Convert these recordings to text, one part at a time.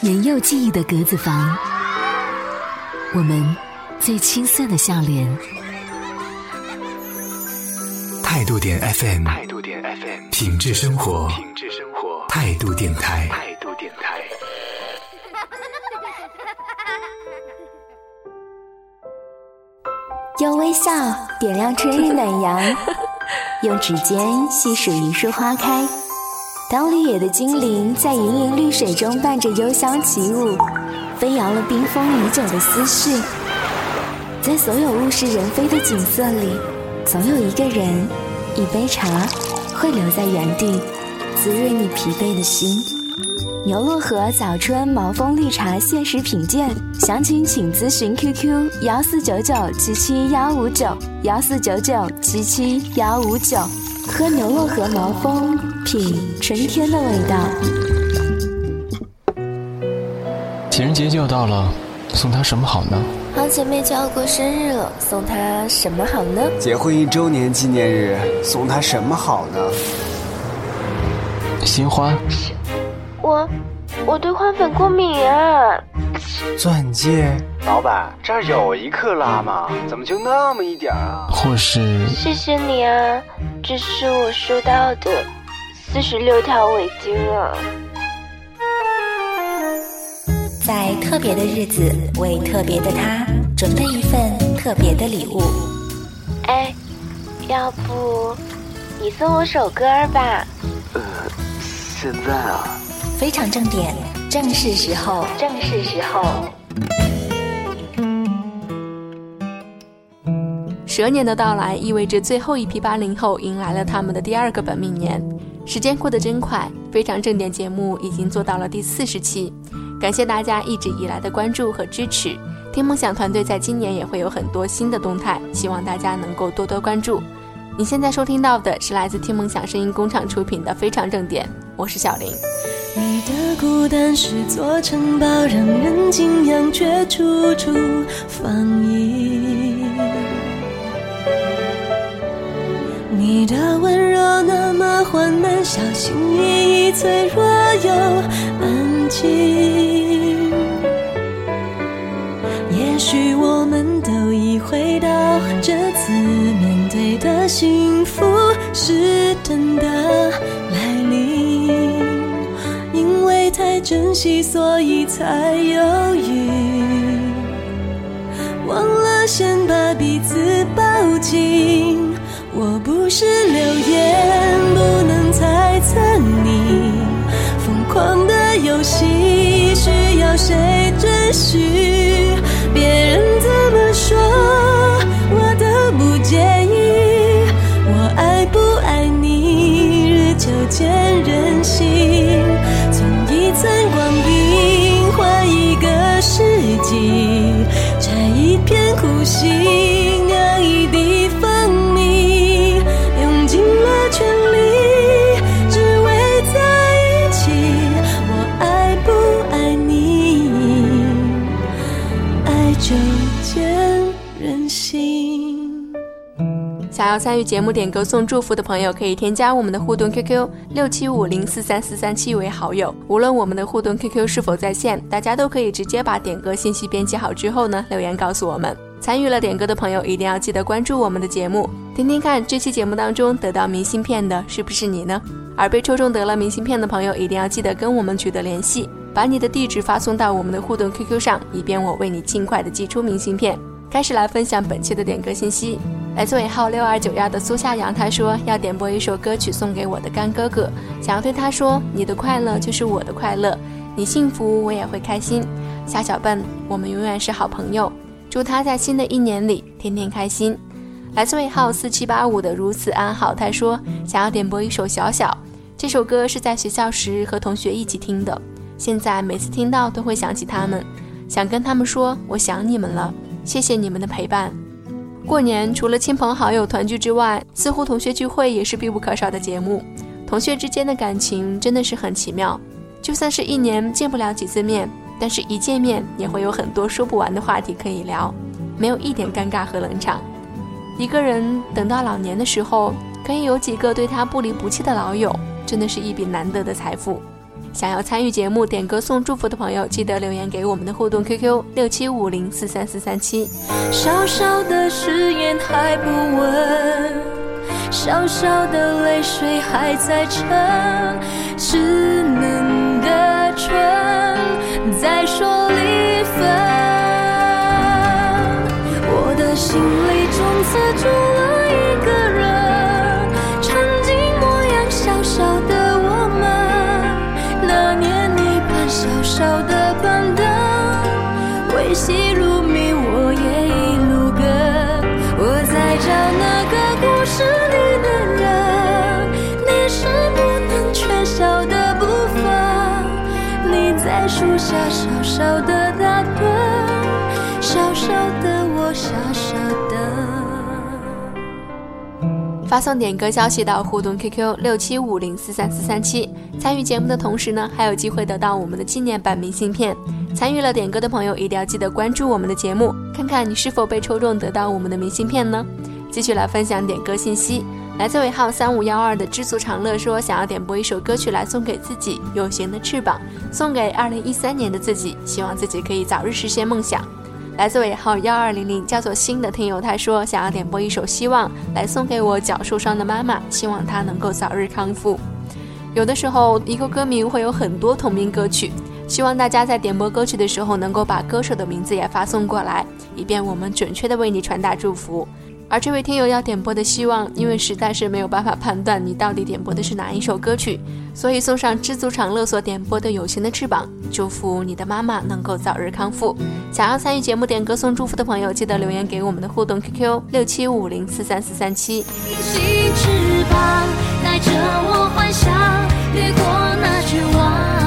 年幼记忆的格子房，我们最青涩的笑脸。态度点 FM，态度点 FM，品质生活，品质生活，态度电台，态度电台。用微笑点亮春日暖阳，用指尖细数一树花开。当绿野的精灵在盈盈绿水中伴着幽香起舞，飞扬了冰封已久的思绪。在所有物是人非的景色里，总有一个人，一杯茶，会留在原地，滋润你疲惫的心。牛洛河早春毛峰绿茶限时品鉴，详情请咨询 QQ 幺四九九七七幺五九幺四九九七七幺五九。喝牛肉和毛峰，品春天的味道。情人节就要到了，送她什么好呢？好姐妹就要过生日了，送她什么好呢？结婚一周年纪念日，送她什么好呢？鲜花。我，我对花粉过敏啊。钻戒。老板，这儿有一克拉吗？怎么就那么一点啊？或是……谢谢你啊，这是我收到的四十六条围巾啊。在特别的日子，为特别的他准备一份特别的礼物。哎，要不你送我首歌吧？呃，现在啊。非常正点，正是时候，正是时候。蛇年的到来意味着最后一批八零后迎来了他们的第二个本命年。时间过得真快，非常正点节目已经做到了第四十期，感谢大家一直以来的关注和支持。听梦想团队在今年也会有很多新的动态，希望大家能够多多关注。你现在收听到的是来自听梦想声音工厂出品的《非常正点》，我是小林。你的孤单是座城堡，让人敬仰，却处处防御。你的温柔那么缓慢，小心翼翼，脆弱又安静。也许我们都已回到这次面对的幸福是真的来临，因为太珍惜，所以才犹豫，忘了先把彼此抱紧。我不是流言，不能猜测你疯狂的游戏需要谁准许？别人就见人心。想要参与节目点歌送祝福的朋友，可以添加我们的互动 QQ 六七五零四三四三七为好友。无论我们的互动 QQ 是否在线，大家都可以直接把点歌信息编辑好之后呢，留言告诉我们。参与了点歌的朋友，一定要记得关注我们的节目，听听看这期节目当中得到明信片的是不是你呢？而被抽中得了明信片的朋友，一定要记得跟我们取得联系，把你的地址发送到我们的互动 QQ 上，以便我为你尽快的寄出明信片。开始来分享本期的点歌信息，来自尾号六二九幺的苏夏阳，他说要点播一首歌曲送给我的干哥哥，想要对他说，你的快乐就是我的快乐，你幸福我也会开心。夏小笨，我们永远是好朋友，祝他在新的一年里天天开心。来自尾号四七八五的如此安好，他说想要点播一首小小，这首歌是在学校时和同学一起听的，现在每次听到都会想起他们，想跟他们说我想你们了。谢谢你们的陪伴。过年除了亲朋好友团聚之外，似乎同学聚会也是必不可少的节目。同学之间的感情真的是很奇妙，就算是一年见不了几次面，但是一见面也会有很多说不完的话题可以聊，没有一点尴尬和冷场。一个人等到老年的时候，可以有几个对他不离不弃的老友，真的是一笔难得的财富。想要参与节目点歌送祝福的朋友，记得留言给我们的互动 QQ 六七五零四三四三七。小小的誓言还不稳，小小的泪水还在撑，稚嫩的唇在说离分。我的心里从此住了少的板凳，为戏入迷，我也一路跟。我在找那个故事里的人，你是不能缺少的部分。你在树下小小的打盹，小小的我傻傻的。发送点歌消息到互动 QQ 六七五零四三四三七。参与节目的同时呢，还有机会得到我们的纪念版明信片。参与了点歌的朋友，一定要记得关注我们的节目，看看你是否被抽中得到我们的明信片呢？继续来分享点歌信息，来自尾号三五幺二的知足常乐说，想要点播一首歌曲来送给自己，《有形的翅膀》，送给二零一三年的自己，希望自己可以早日实现梦想。来自尾号幺二零零叫做新的听友他说，想要点播一首《希望》来送给我脚受伤的妈妈，希望她能够早日康复。有的时候，一个歌名会有很多同名歌曲，希望大家在点播歌曲的时候能够把歌手的名字也发送过来，以便我们准确的为你传达祝福。而这位听友要点播的希望，因为实在是没有办法判断你到底点播的是哪一首歌曲，所以送上知足常乐所点播的《有形的翅膀》，祝福你的妈妈能够早日康复。想要参与节目点歌送祝福的朋友，记得留言给我们的互动 QQ 六七五零四三四三七。带着我幻想，越过那绝望，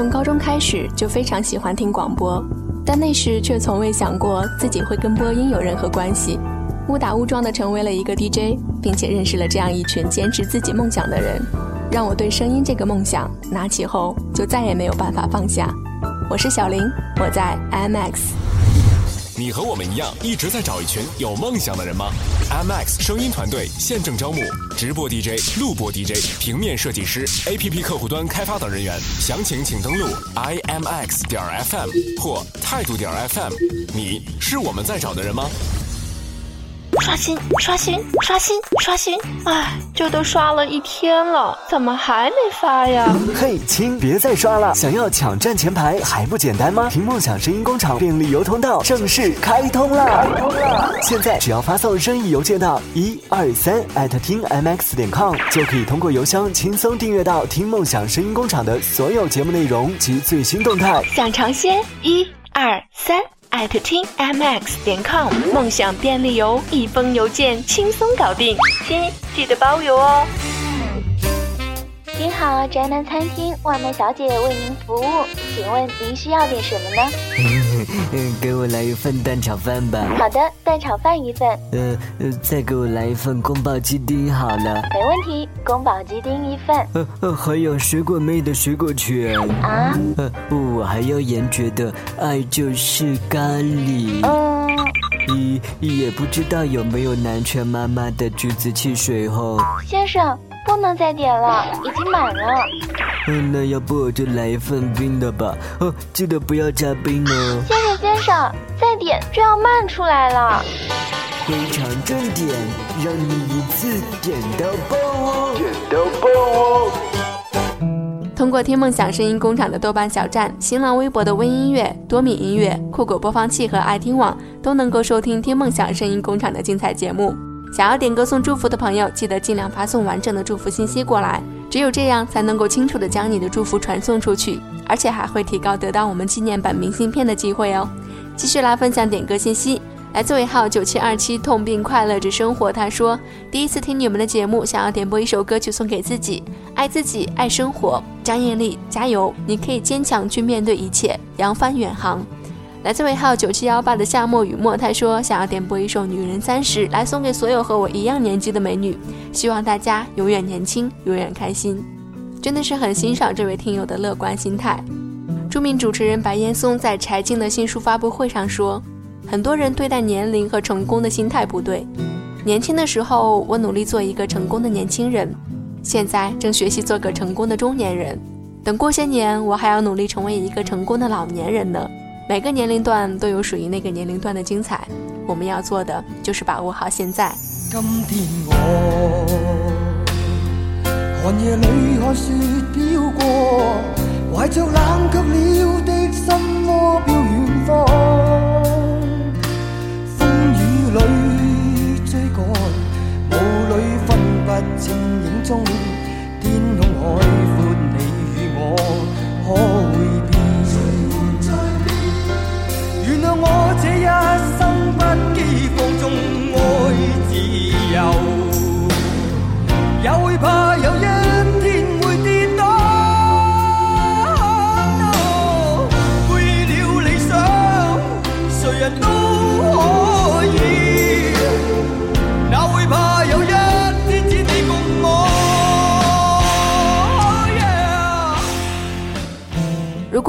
从高中开始就非常喜欢听广播，但那时却从未想过自己会跟播音有任何关系。误打误撞的成为了一个 DJ，并且认识了这样一群坚持自己梦想的人，让我对声音这个梦想拿起后就再也没有办法放下。我是小林，我在 MX。你和我们一样，一直在找一群有梦想的人吗？IMX 声音团队现正招募直播 DJ、录播 DJ、平面设计师、APP 客户端开发等人员。详情请登录 imx 点 fm 或态度点 FM。你是我们在找的人吗？刷新，刷新，刷新，刷新！哎，这都刷了一天了，怎么还没发呀？嘿，亲，别再刷了！想要抢占前排还不简单吗？听梦想声音工厂便利邮通道正式开通了！开通了！现在只要发送任意邮件到一二三艾特听 mx 点 com，就可以通过邮箱轻松订阅到听梦想声音工厂的所有节目内容及最新动态。想尝鲜？一二三。艾特听 mx 点 com，梦想便利邮，一封邮件轻松搞定，亲记得包邮哦。您好，宅男餐厅外卖小姐为您服务，请问您需要点什么呢？嗯，给我来一份蛋炒饭吧。好的，蛋炒饭一份。呃呃，再给我来一份宫保鸡丁好了。没问题，宫保鸡丁一份。呃呃，还有水果妹的水果卷。啊？呃，我还要严爵的爱就是咖喱。嗯。咦，也不知道有没有南拳妈妈的橘子汽水哦。先生。不能再点了，已经满了。嗯，那要不我就来一份冰的吧。哦，记得不要加冰哦。先生，先生，再点就要漫出来了。非常重点，让你一次点到爆哦！点到爆哦！通过听梦想声音工厂的豆瓣小站、新浪微博的微音乐、多米音乐、酷狗播放器和爱听网，都能够收听听梦想声音工厂的精彩节目。想要点歌送祝福的朋友，记得尽量发送完整的祝福信息过来，只有这样才能够清楚的将你的祝福传送出去，而且还会提高得到我们纪念版明信片的机会哦。继续来分享点歌信息，来自尾号九七二七痛并快乐着生活。他说，第一次听你们的节目，想要点播一首歌曲送给自己，爱自己，爱生活。张艳丽，加油，你可以坚强去面对一切，扬帆远航。来自尾号九七幺八的夏末雨墨，他说想要点播一首《女人三十》来送给所有和我一样年纪的美女，希望大家永远年轻，永远开心。真的是很欣赏这位听友的乐观心态。著名主持人白岩松在柴静的新书发布会上说，很多人对待年龄和成功的心态不对。年轻的时候，我努力做一个成功的年轻人，现在正学习做个成功的中年人。等过些年，我还要努力成为一个成功的老年人呢。每个年龄段都有属于那个年龄段的精彩，我们要做的就是把握好现在。今天我寒夜里看雪飘过，怀着冷却了的心窝飘远方，风雨里追赶，雾里分不清影踪，天空海阔，你与我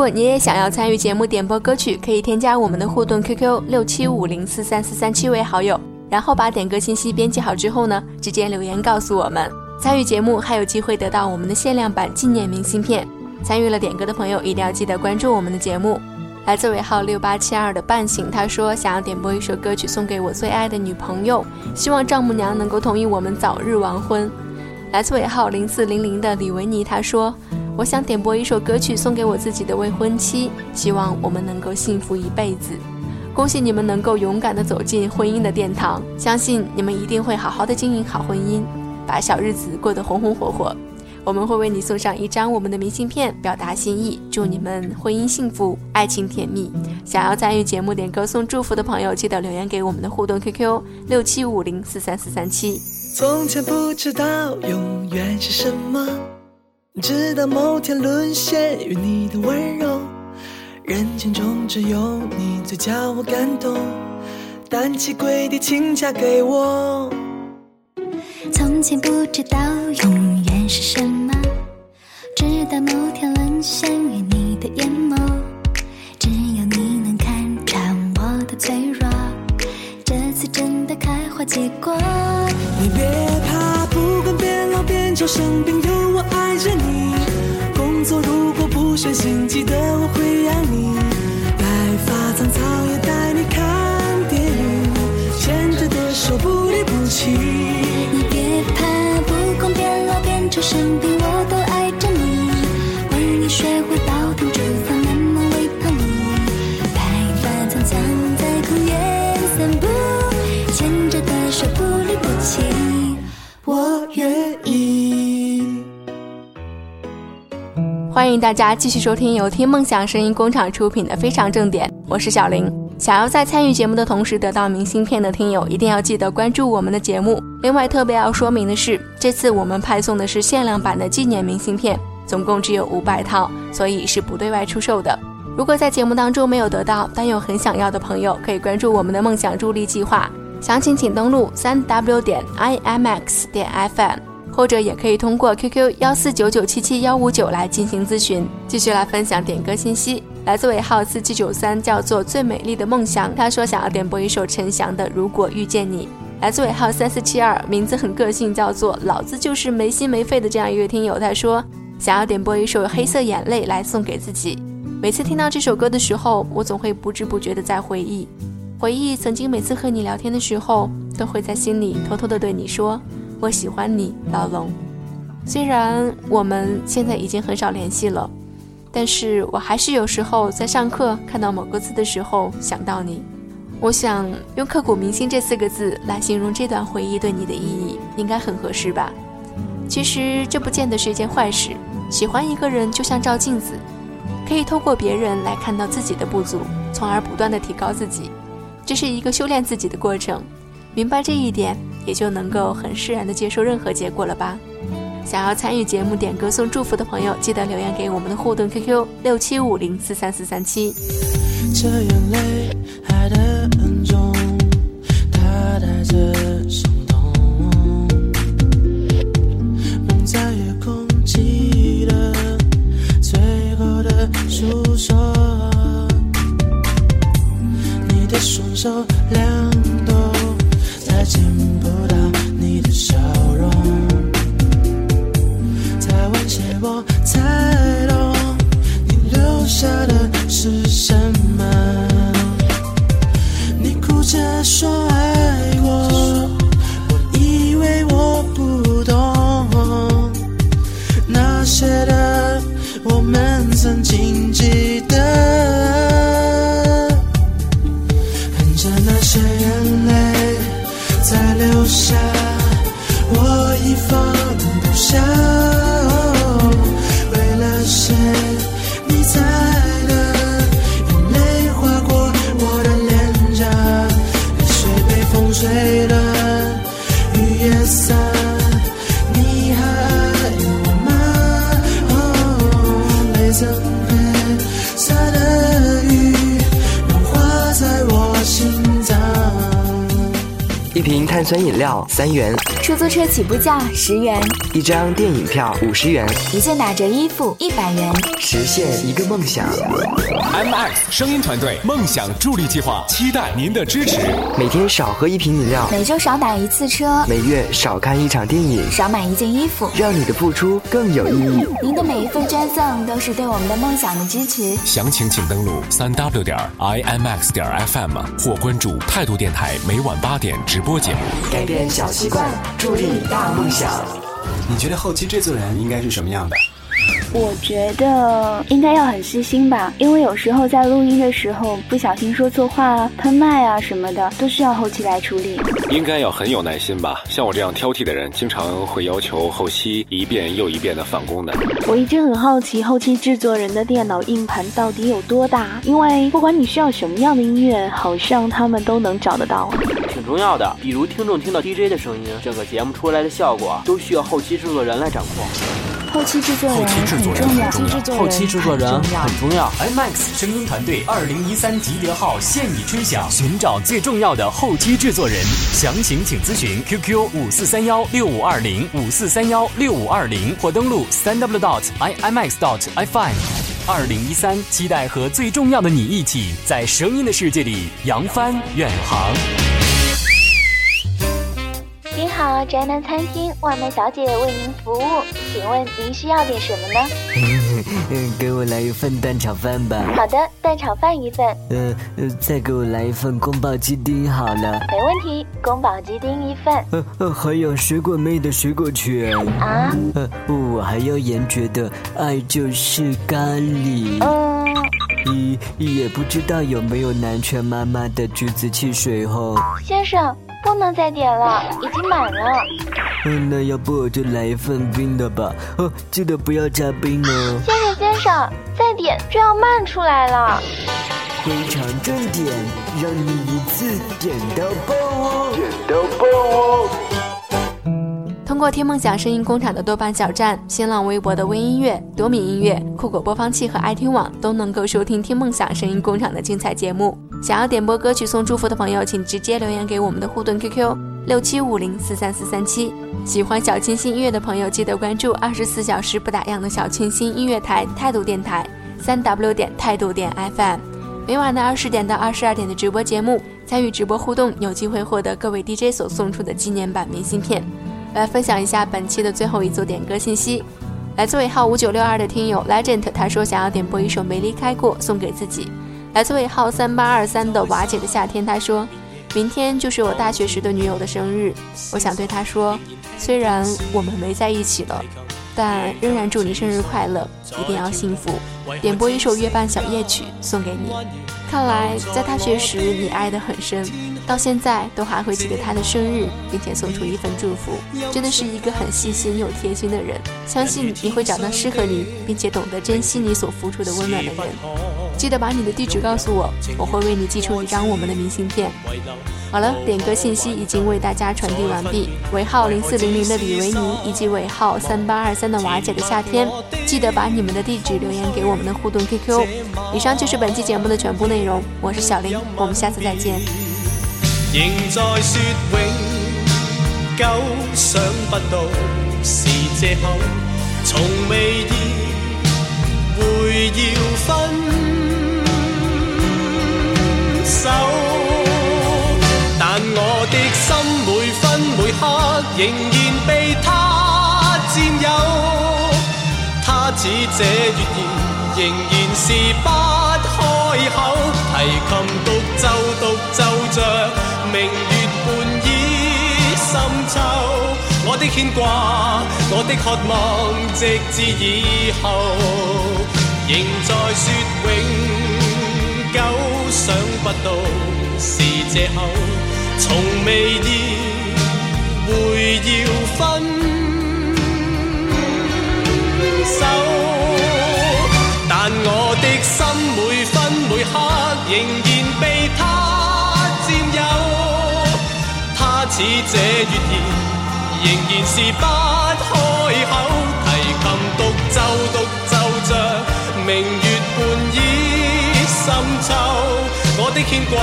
如果你也想要参与节目点播歌曲，可以添加我们的互动 QQ 六七五零四三四三七为好友，然后把点歌信息编辑好之后呢，直接留言告诉我们。参与节目还有机会得到我们的限量版纪念明信片。参与了点歌的朋友一定要记得关注我们的节目。来自尾号六八七二的半醒，他说想要点播一首歌曲送给我最爱的女朋友，希望丈母娘能够同意我们早日完婚。来自尾号零四零零的李维尼，他说。我想点播一首歌曲送给我自己的未婚妻，希望我们能够幸福一辈子。恭喜你们能够勇敢地走进婚姻的殿堂，相信你们一定会好好的经营好婚姻，把小日子过得红红火火。我们会为你送上一张我们的明信片，表达心意，祝你们婚姻幸福，爱情甜蜜。想要参与节目点歌送祝福的朋友，记得留言给我们的互动 QQ 六七五零四三四三七。从前不知道永远是什么。直到某天沦陷于你的温柔，人群中只有你最叫我感动，单膝跪地请嫁给我。从前不知道永远是什么，直到某天沦陷于你的眼眸，只有你能看穿我的脆弱，这次真的开花结果。你别怕，不管变老变丑生病。着你，工作如果不顺心，记得我会养你。白发苍苍也带你看电影，牵着的手不欢迎大家继续收听由听梦想声音工厂出品的《非常正点》，我是小林。想要在参与节目的同时得到明信片的听友，一定要记得关注我们的节目。另外，特别要说明的是，这次我们派送的是限量版的纪念明信片，总共只有五百套，所以是不对外出售的。如果在节目当中没有得到，但又很想要的朋友，可以关注我们的梦想助力计划，详情请登录三 w 点 i m x 点 f m。或者也可以通过 QQ 幺四九九七七幺五九来进行咨询。继续来分享点歌信息，来自尾号四七九三，叫做最美丽的梦想。他说想要点播一首陈翔的《如果遇见你》。来自尾号三四七二，名字很个性，叫做老子就是没心没肺的这样一位听友。他说想要点播一首《黑色眼泪》来送给自己。每次听到这首歌的时候，我总会不知不觉的在回忆，回忆曾经每次和你聊天的时候，都会在心里偷偷的对你说。我喜欢你，老龙。虽然我们现在已经很少联系了，但是我还是有时候在上课看到某个字的时候想到你。我想用刻骨铭心这四个字来形容这段回忆对你的意义，应该很合适吧？其实这不见得是一件坏事。喜欢一个人就像照镜子，可以透过别人来看到自己的不足，从而不断的提高自己。这是一个修炼自己的过程。明白这一点，也就能够很释然的接受任何结果了吧？想要参与节目点歌送祝福的朋友，记得留言给我们的互动 QQ 六七五零四三四三七。这眼泪爱的很重，它带着伤痛，梦在夜空记得最后的诉说，你的双手酸饮料三元，出租车起步价十元，一张电影票五十元，一件打折衣服一百元。实现一个梦想。MX 声音团队梦想助力计划，期待您的支持。每天少喝一瓶饮料，每周少打一次车，每月少看一场电影，少买一件衣服，让你的付出更有意义。您的每一份捐赠都是对我们的梦想的支持。详情请登录三 w 点 imx 点 fm 或关注态度电台，每晚八点直播节目。改变小习惯，助力大梦想。你觉得后期制作人应该是什么样的？我觉得应该要很细心吧，因为有时候在录音的时候不小心说错话啊、喷麦啊什么的，都需要后期来处理。应该要很有耐心吧？像我这样挑剔的人，经常会要求后期一遍又一遍的返工的。我一直很好奇后期制作人的电脑硬盘到底有多大，因为不管你需要什么样的音乐，好像他们都能找得到。挺重要的，比如听众听到 DJ 的声音，整个节目出来的效果都需要后期制作人来掌控。后期制作人很重要，后期制作人很重要。IMAX 声音团队二零一三集结号现已吹响，寻找最重要的后期制作人，详情请咨询 QQ 五四三幺六五二零五四三幺六五二零或登录三 w dot imax dot ifine。二零一三，期待和最重要的你一起，在声音的世界里扬帆远航。宅男餐厅外卖小姐为您服务，请问您需要点什么呢？嗯，给我来一份蛋炒饭吧。好的，蛋炒饭一份。呃呃，再给我来一份宫保鸡丁好了。没问题，宫保鸡丁一份。呃呃，还有水果妹的水果卷。啊？呃，我还要严爵的爱就是咖喱。嗯。咦，也不知道有没有南拳妈妈的橘子汽水哦。先生，不能再点了，已经满了。嗯，那要不我就来一份冰的吧。哦，记得不要加冰哦。先生先生，再点就要慢出来了。非常正点，让你一次点到爆哦！点到爆哦！通过听梦想声音工厂的豆瓣小站、新浪微博的微音乐、多米音乐、酷狗播放器和爱听网都能够收听听梦想声音工厂的精彩节目。想要点播歌曲送祝福的朋友，请直接留言给我们的互动 QQ 六七五零四三四三七。喜欢小清新音乐的朋友，记得关注二十四小时不打烊的小清新音乐台态度电台三 w 点态度点 FM。每晚的二十点到二十二点的直播节目，参与直播互动，有机会获得各位 DJ 所送出的纪念版明信片。来分享一下本期的最后一组点歌信息，来自尾号五九六二的听友 Legend，他说想要点播一首《没离开过》送给自己。来自尾号三八二三的瓦姐的夏天，他说明天就是我大学时的女友的生日，我想对她说，虽然我们没在一起了，但仍然祝你生日快乐，一定要幸福。点播一首《月半小夜曲》送给你。看来在大学时你爱得很深，到现在都还会记得他的生日，并且送出一份祝福，真的是一个很细心又贴心的人。相信你会找到适合你，并且懂得珍惜你所付出的温暖的人。记得把你的地址告诉我，我会为你寄出一张我们的明信片。好了，点歌信息已经为大家传递完毕。尾号零四零零的李维尼以及尾号三八二三的瓦姐的夏天，记得把你们的地址留言给我们的互动 QQ。以上就是本期节目的全部内容，我是小林，我们下次再见。仍在说永久，想不到是借口，从未意会要分仍然被他占有，他似这月言仍然是不开口，提琴独奏独奏着明月半倚深秋，我的牵挂，我的渴望，直至以后，仍在说永久，想不到是借口。从未意会要分手，但我的心每分每刻仍然被他占有。他似这月言，仍然是不开口，提琴独奏独奏着明月半倚深秋。我的牵挂，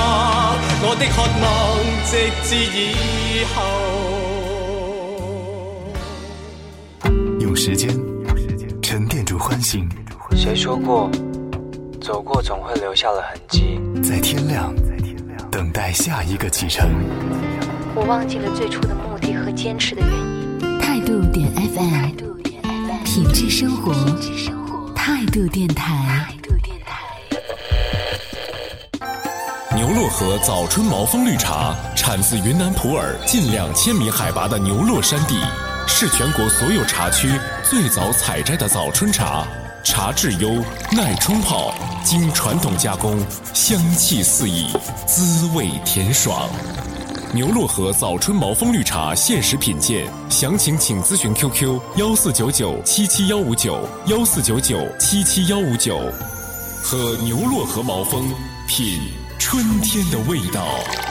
我的渴望，直至以后。时间沉淀住欢欣。谁说过，走过总会留下了痕迹？在天亮，等待下一个启程。我忘记了最初的目的和坚持的原因。态度点 FM，品质生活，态度电台。牛洛河早春毛峰绿茶产自云南普洱近两千米海拔的牛洛山地，是全国所有茶区最早采摘的早春茶。茶质优，耐冲泡，经传统加工，香气四溢，滋味甜爽。牛洛河早春毛峰绿茶限时品鉴，详情请咨询 QQ 幺四九九七七幺五九幺四九九七七幺五九。喝牛洛河毛峰，品。春天的味道。